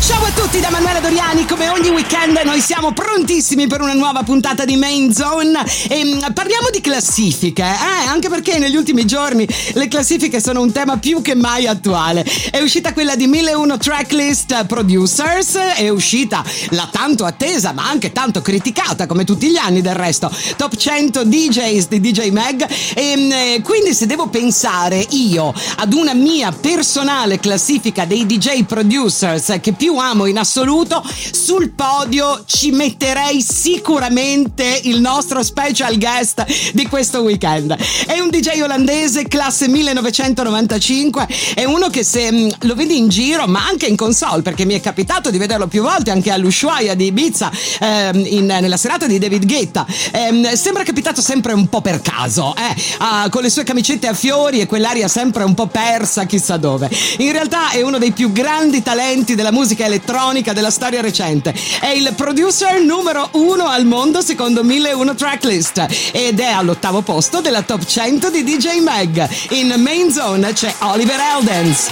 Ciao a tutti da Manuela Doriani, come ogni weekend noi siamo prontissimi per una nuova puntata di Main Zone e mm, parliamo di classifiche, eh? anche perché negli ultimi giorni le classifiche sono un tema più che mai attuale. È uscita quella di 1001 Tracklist Producers, è uscita la tanto attesa ma anche tanto criticata come tutti gli anni del resto, Top 100 DJs di DJ Mag e mm, eh, quindi se devo pensare io ad una mia personale classifica dei DJ producers che più amo in assoluto, sul podio ci metterei sicuramente il nostro special guest di questo weekend. È un DJ olandese classe 1995, è uno che se mm, lo vedi in giro, ma anche in console, perché mi è capitato di vederlo più volte anche all'Ushuaia di Ibiza ehm, in, nella serata di David Guetta. Ehm, sembra capitato sempre un po' per caso, eh? ah, con le sue camicette a fiori e quell'aria sempre un po' persa chissà dove. In realtà è uno dei più grandi talenti della musica elettronica della storia recente. È il producer numero uno al mondo secondo 1001 Tracklist ed è all'ottavo posto della top 100 di DJ Mag. In Main Zone c'è Oliver Eldens.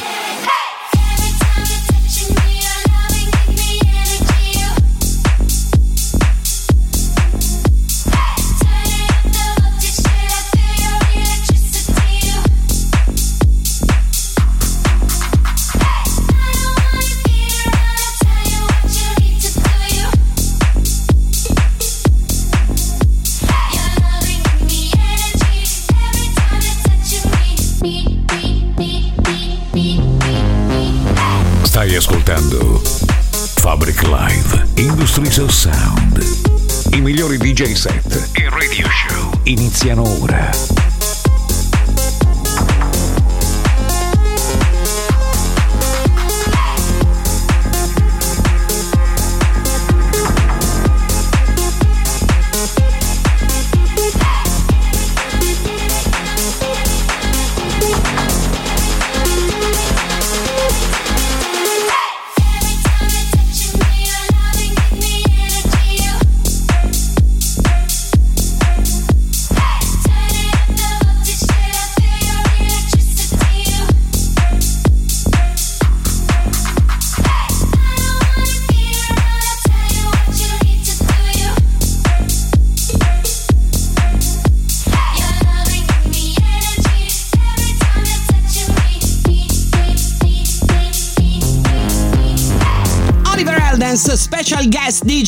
DJ set e radio show iniziano ora.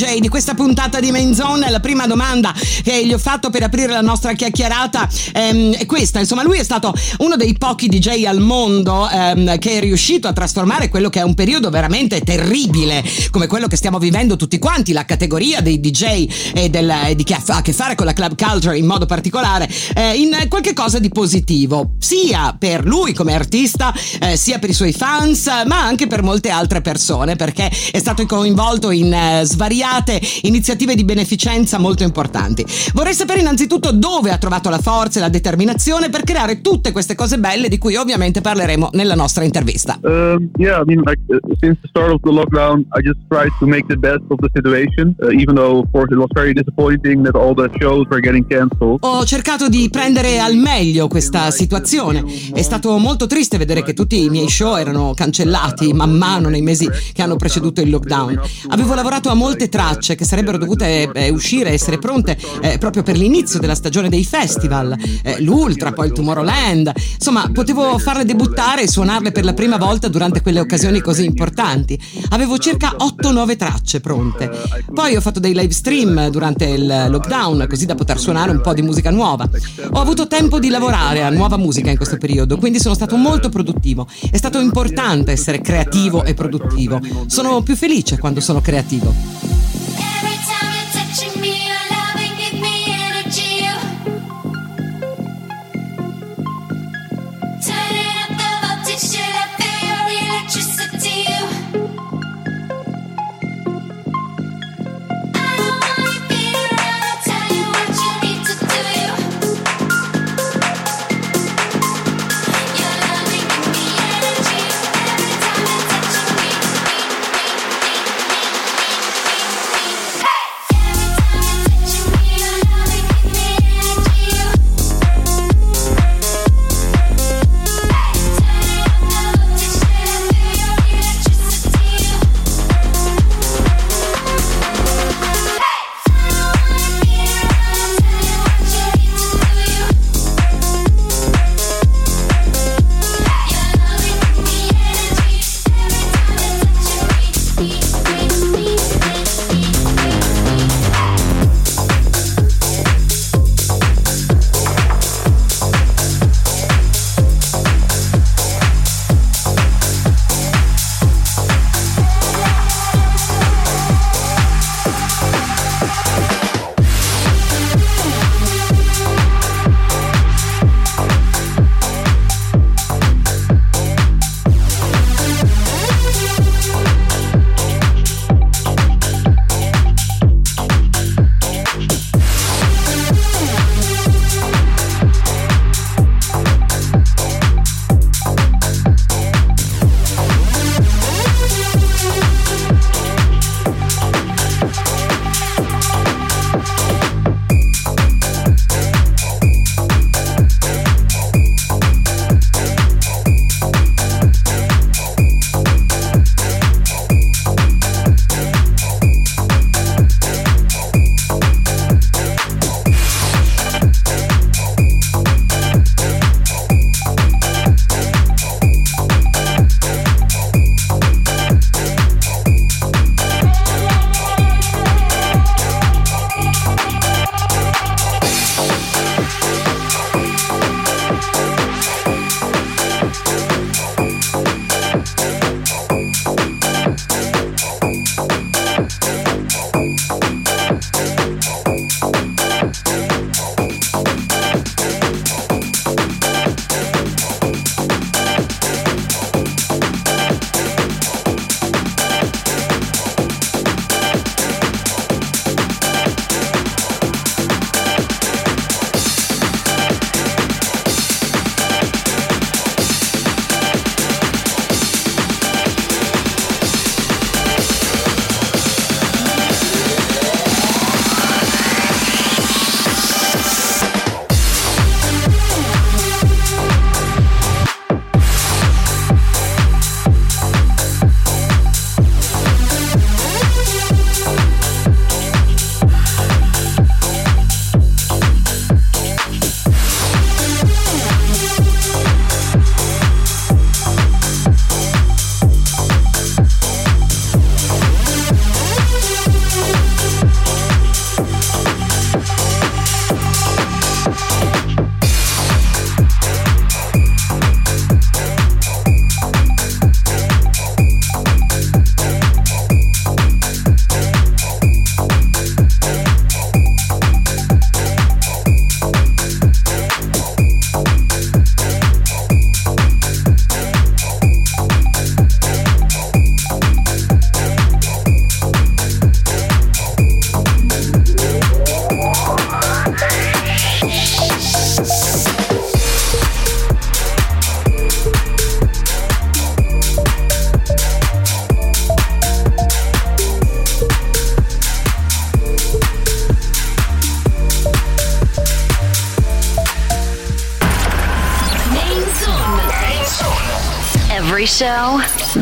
Di questa puntata di Main Zone. La prima domanda che gli ho fatto per aprire la nostra chiacchierata ehm, è questa. Insomma, lui è stato uno dei pochi DJ al mondo ehm, che è riuscito a trasformare quello che è un periodo veramente terribile, come quello che stiamo vivendo tutti quanti, la categoria dei DJ e, del, di chi ha a che fare con la club culture in modo particolare, eh, in qualche cosa di positivo, sia per lui come artista, eh, sia per i suoi fans, ma anche per molte altre persone, perché è stato coinvolto in eh, svariate iniziative di beneficenza molto importanti. Vorrei sapere innanzitutto dove ha trovato la forza e la determinazione per creare tutte queste cose belle di cui ovviamente parleremo nella nostra intervista. Um, yeah, I mean, like uh, since the start of the lockdown, I just tried to make the best of the situation. Uh, even though, of course, it was very disappointing that all the shows were getting cancelled. Ho cercato di prendere al meglio questa situazione. È stato molto triste vedere che tutti i miei show erano cancellati man mano nei mesi che hanno preceduto il lockdown. Avevo lavorato a molte tracce che sarebbero dovute eh, uscire, essere pronte eh, proprio per l'inizio della stagione dei festival, eh, l'Ultra, poi il Tomorrowland. Insomma, potevo farle debuttare e suonarle per la prima volta durante quelle occasioni così importanti. Avevo circa 8-9 tracce pronte. Poi ho fatto dei live stream durante il lockdown, così da poter suonare un po' di musica nuova. Ho avuto tempo di lavorare a nuova musica in questo periodo, quindi sono stato molto produttivo. È stato importante essere creativo e produttivo. Sono più felice quando sono creativo.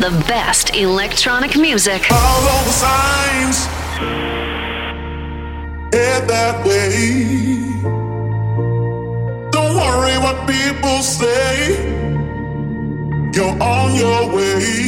the best electronic music. Follow the signs. Head that way. Don't worry what people say. You're on your way.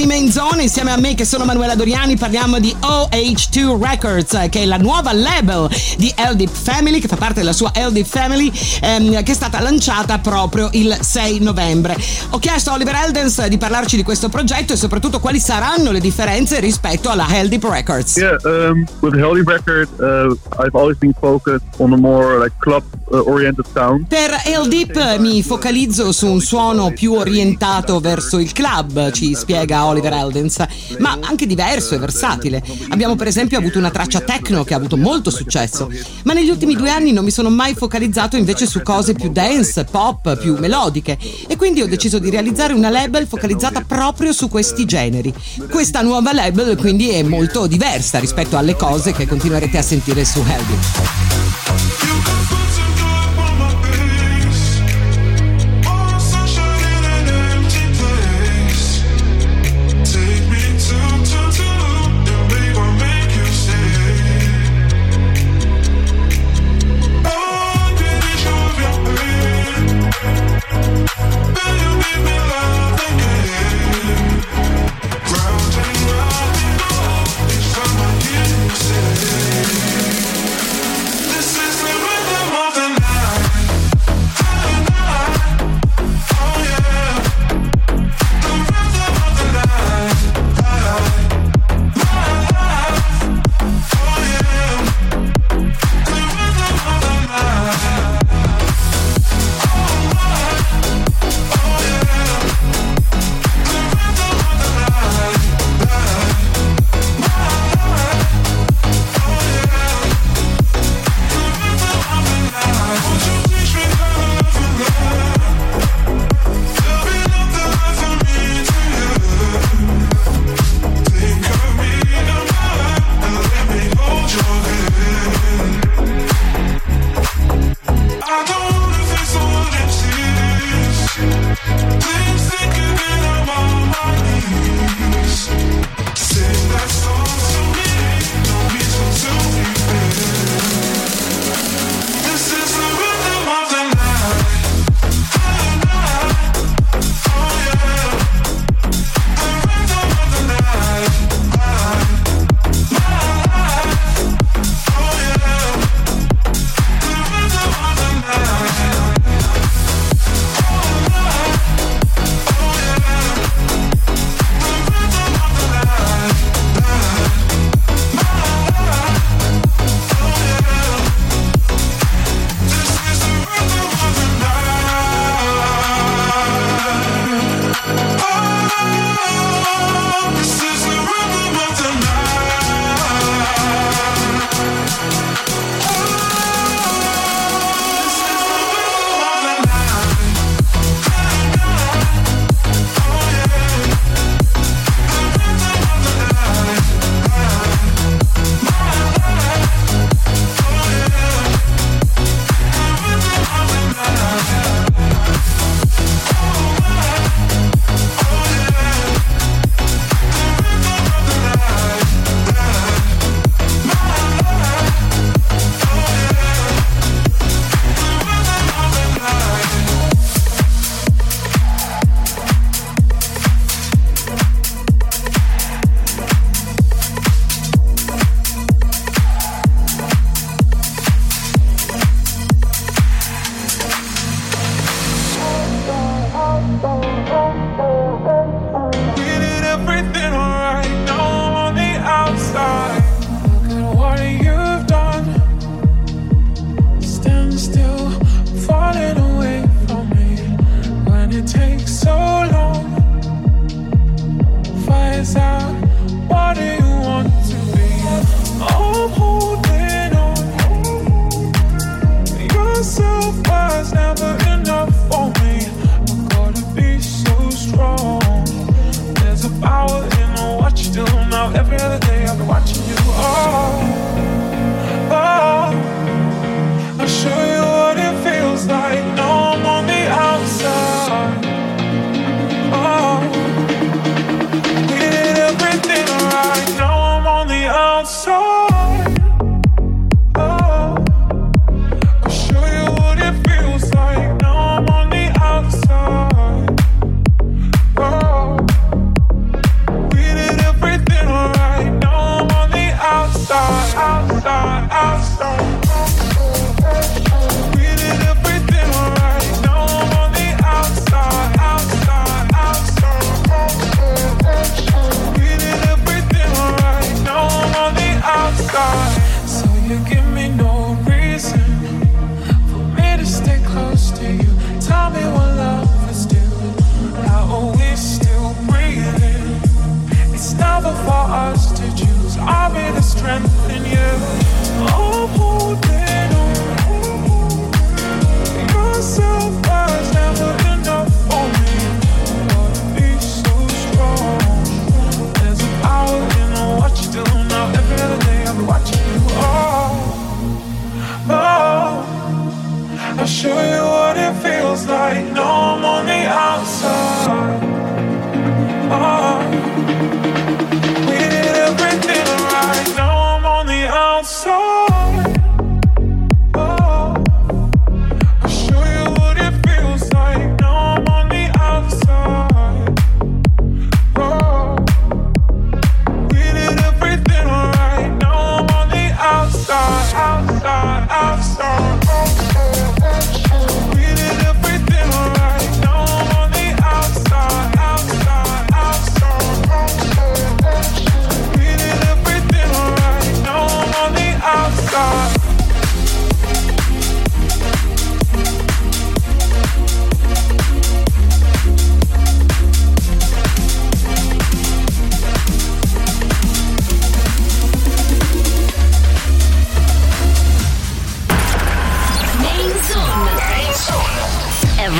Di Main Zone. Insieme a me, che sono Manuela Doriani, parliamo di OH2 Records, eh, che è la nuova label di LD Family, che fa parte della sua LD Family, ehm, che è stata lanciata proprio il 6 novembre. Ho chiesto a Oliver Eldens di parlarci di questo progetto e soprattutto quali saranno le differenze rispetto alla LD Records. Yeah, um, with the record, uh, I've always been focused on a more like club-oriented sound. Per El Deep mi focalizzo su un suono più orientato verso il club, ci spiega Oliver Eldens, ma anche diverso e versatile. Abbiamo per esempio avuto una traccia techno che ha avuto molto successo, ma negli ultimi due anni non mi sono mai focalizzato invece su cose più dance, pop, più melodiche e quindi ho deciso di realizzare una label focalizzata proprio su questi generi. Questa nuova label quindi è molto diversa rispetto alle cose che continuerete a sentire su Healthy.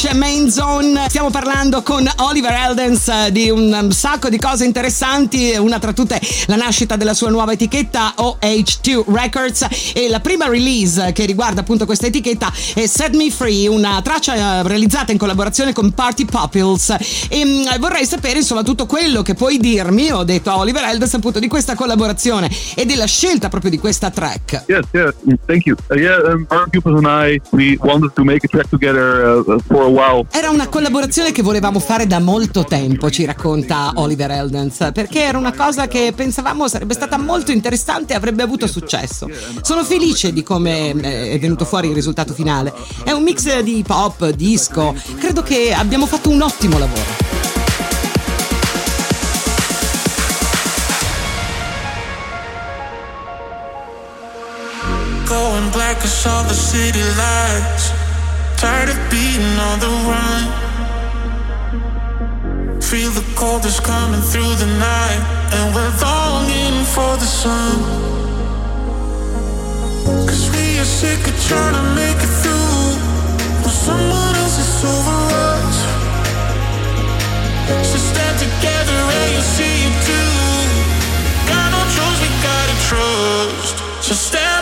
C'è Main Zone. Stiamo parlando con Oliver Eldens eh, di un um, sacco di cose interessanti, una tra tutte la nascita della sua nuova etichetta OH2 Records e la prima release che riguarda appunto questa etichetta è Set Me Free, una traccia eh, realizzata in collaborazione con Party Popules e mm, vorrei sapere insomma tutto quello che puoi dirmi, ho detto a Oliver Eldens appunto di questa collaborazione e della scelta proprio di questa track. Yes, yeah, thank you. Uh, yeah, um, our pupils and I, we wanted to make a track together uh, for while. Era una collaborazione che volevamo fare da molto tempo, ci racconta Oliver Eldens, perché era una cosa che pensavamo sarebbe stata molto interessante e avrebbe avuto successo. Sono felice di come eh, è venuto fuori il risultato finale. È un mix di pop, disco, credo che abbiamo fatto un ottimo lavoro. Going black, I saw the city lights. Tired of being on the run. Feel the cold is coming through the night, and we're longing for the sun. Cause we are sick of trying to make it through when someone else is over us. So stand together and you'll see it too. Got no choice, we gotta trust. So stand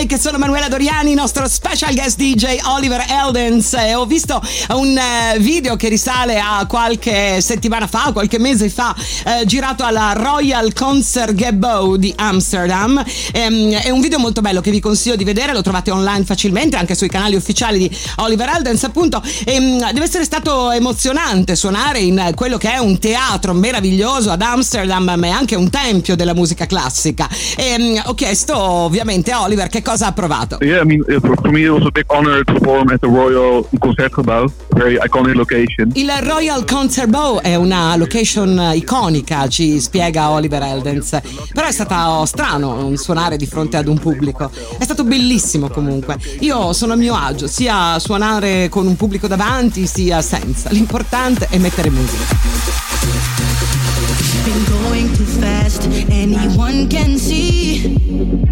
insieme sono Manuela Doriani, nostro special guest DJ Oliver Eldens. E ho visto un eh, video che risale a qualche settimana fa, qualche mese fa, eh, girato alla Royal Concert Gabbo di Amsterdam. Ehm, è un video molto bello che vi consiglio di vedere, lo trovate online facilmente anche sui canali ufficiali di Oliver Eldens, appunto. Ehm, deve essere stato emozionante suonare in quello che è un teatro meraviglioso ad Amsterdam, ma è anche un tempio della musica classica. E, ho chiesto ovviamente a Oliver che cosa ha provato. Yeah, I mean, for, for me it was a big honor to perform at the Royal Concertgebouw, very iconic location. Il Royal Concert Bowl è una location iconica, ci spiega Oliver Eldens. Però è stato strano suonare di fronte ad un pubblico. È stato bellissimo comunque. Io sono a mio agio, sia suonare con un pubblico davanti sia senza. L'importante è mettere musica. been going too fast. Anyone can see.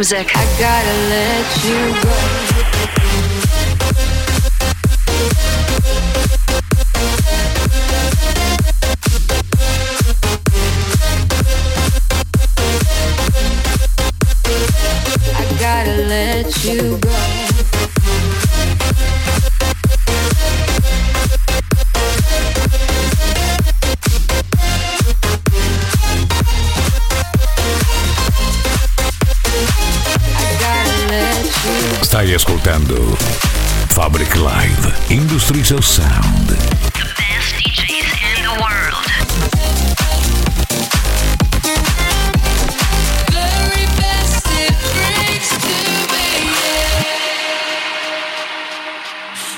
music. I gotta let you The best DJs in the world.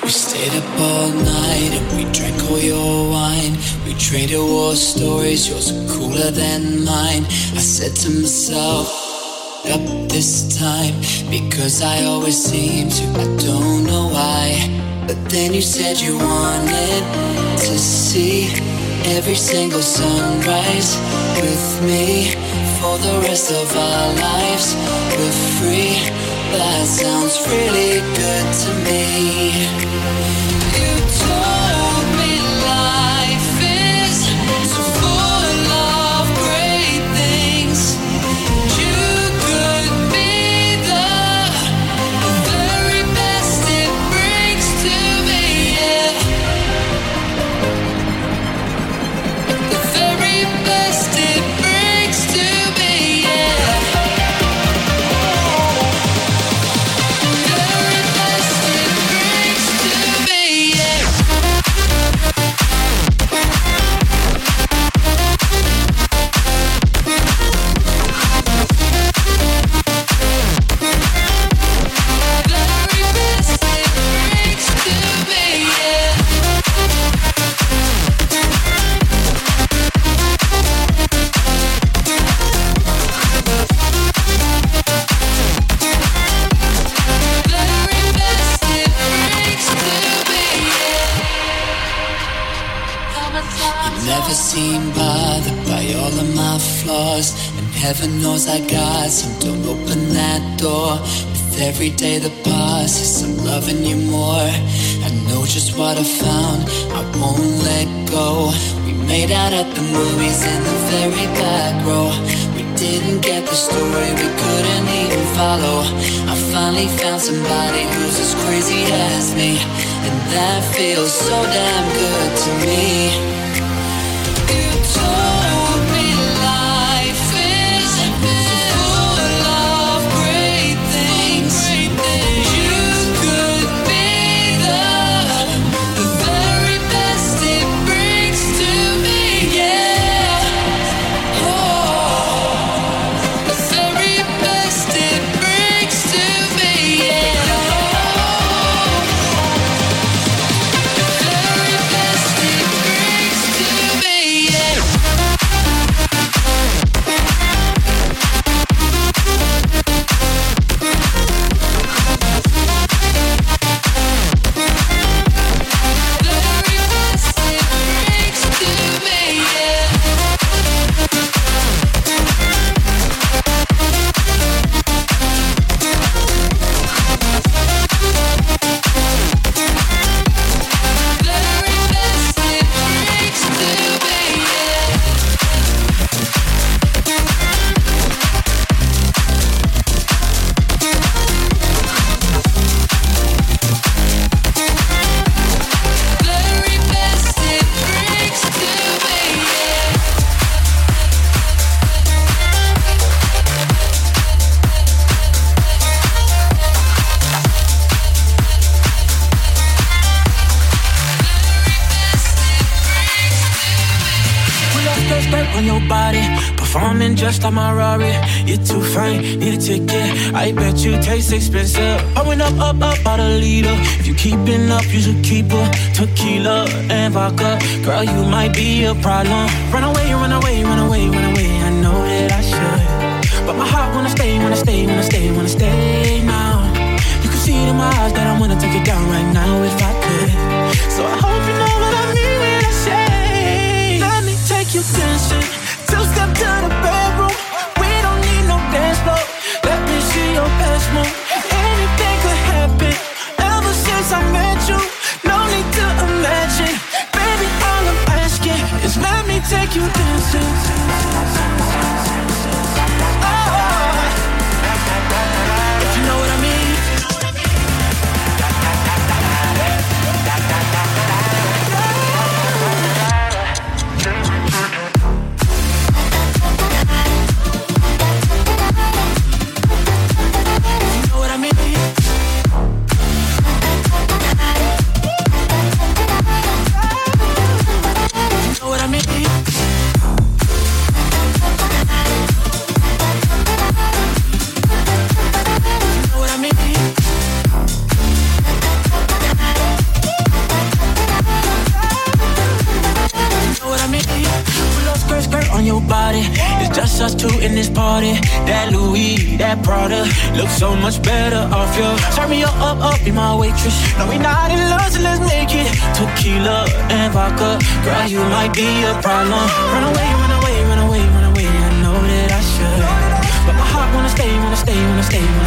We stayed up all night and we drank all your wine. We traded war stories, yours are cooler than mine. I said to myself up this time because I always seem to. I don't know why. But then you said you wanted to see every single sunrise with me for the rest of our lives. We're free. That sounds really good to me. expensive. went up, up, up, out a leader. If you keeping up, you should keep her. Tequila and vodka, girl, you might be a problem. Run away, run away, run away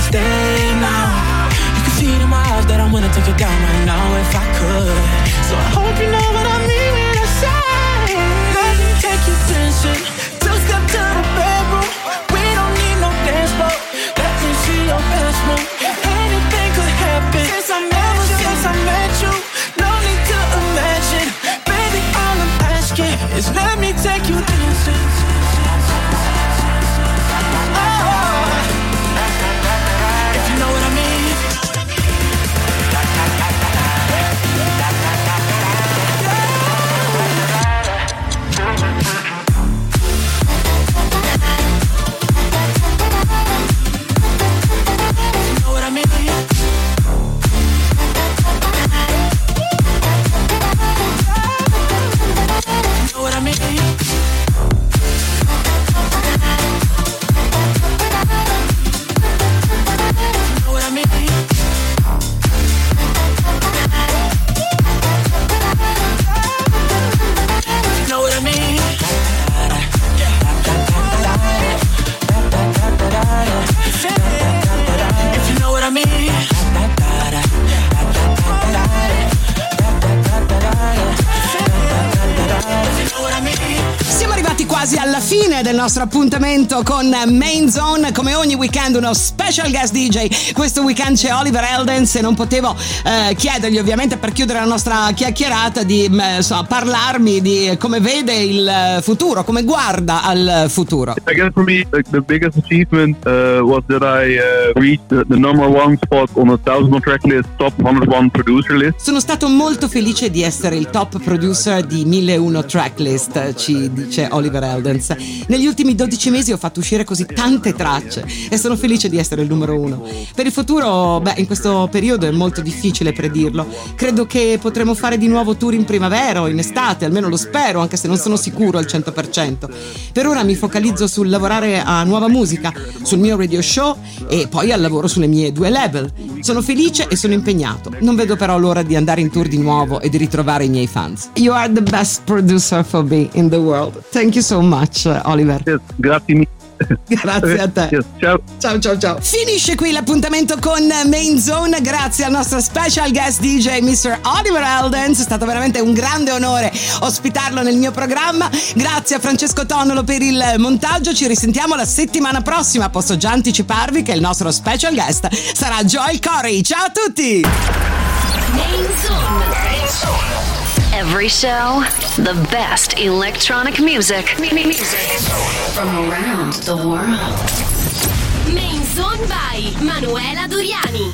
stay, now. You can see it in my eyes that I'm gonna take it down right now if I could. So I hope you know what I mean when I say, let me take you dancing. Two step to the bedroom. We don't need no dance floor. Let me see your best move. Anything could happen. Since I met you, since I met you, no need to imagine. Baby, all I'm asking is let nostro appuntamento con Main Zone. Come ogni weekend, uno special guest DJ. Questo weekend c'è Oliver Eldens e non potevo eh, chiedergli, ovviamente, per chiudere la nostra chiacchierata, di eh, so, parlarmi di come vede il futuro, come guarda al futuro. I guess for me, like, the biggest achievement uh, was that I uh, reached the, the number one spot on a thousand track list, top 101 producer list. Sono stato molto felice di essere il top producer di 1001 tracklist, ci dice Oliver Eldens. Negli ultimi 12 mesi ho fatto uscire così tante tracce e sono felice di essere il numero uno. Per il futuro, beh, in questo periodo è molto difficile predirlo. Credo che potremo fare di nuovo tour in primavera o in estate, almeno lo spero, anche se non sono sicuro al 100%. Per ora mi focalizzo sul lavorare a nuova musica, sul mio radio show e poi al lavoro sulle mie due label. Sono felice e sono impegnato. Non vedo però l'ora di andare in tour di nuovo e di ritrovare i miei fans. You are the best producer for me in the world. Thank you so much, Oliver. Grazie mille. Grazie a te. Ciao. Ciao ciao ciao. Finisce qui l'appuntamento con Main Zone. Grazie al nostro special guest DJ Mr. Oliver Eldens. È stato veramente un grande onore ospitarlo nel mio programma. Grazie a Francesco Tonnolo per il montaggio. Ci risentiamo la settimana prossima. Posso già anticiparvi che il nostro special guest sarà Joel Corey. Ciao a tutti! Main Zone. Every show, the best electronic music. Music from around the world. Main Zone by Manuela Doriani.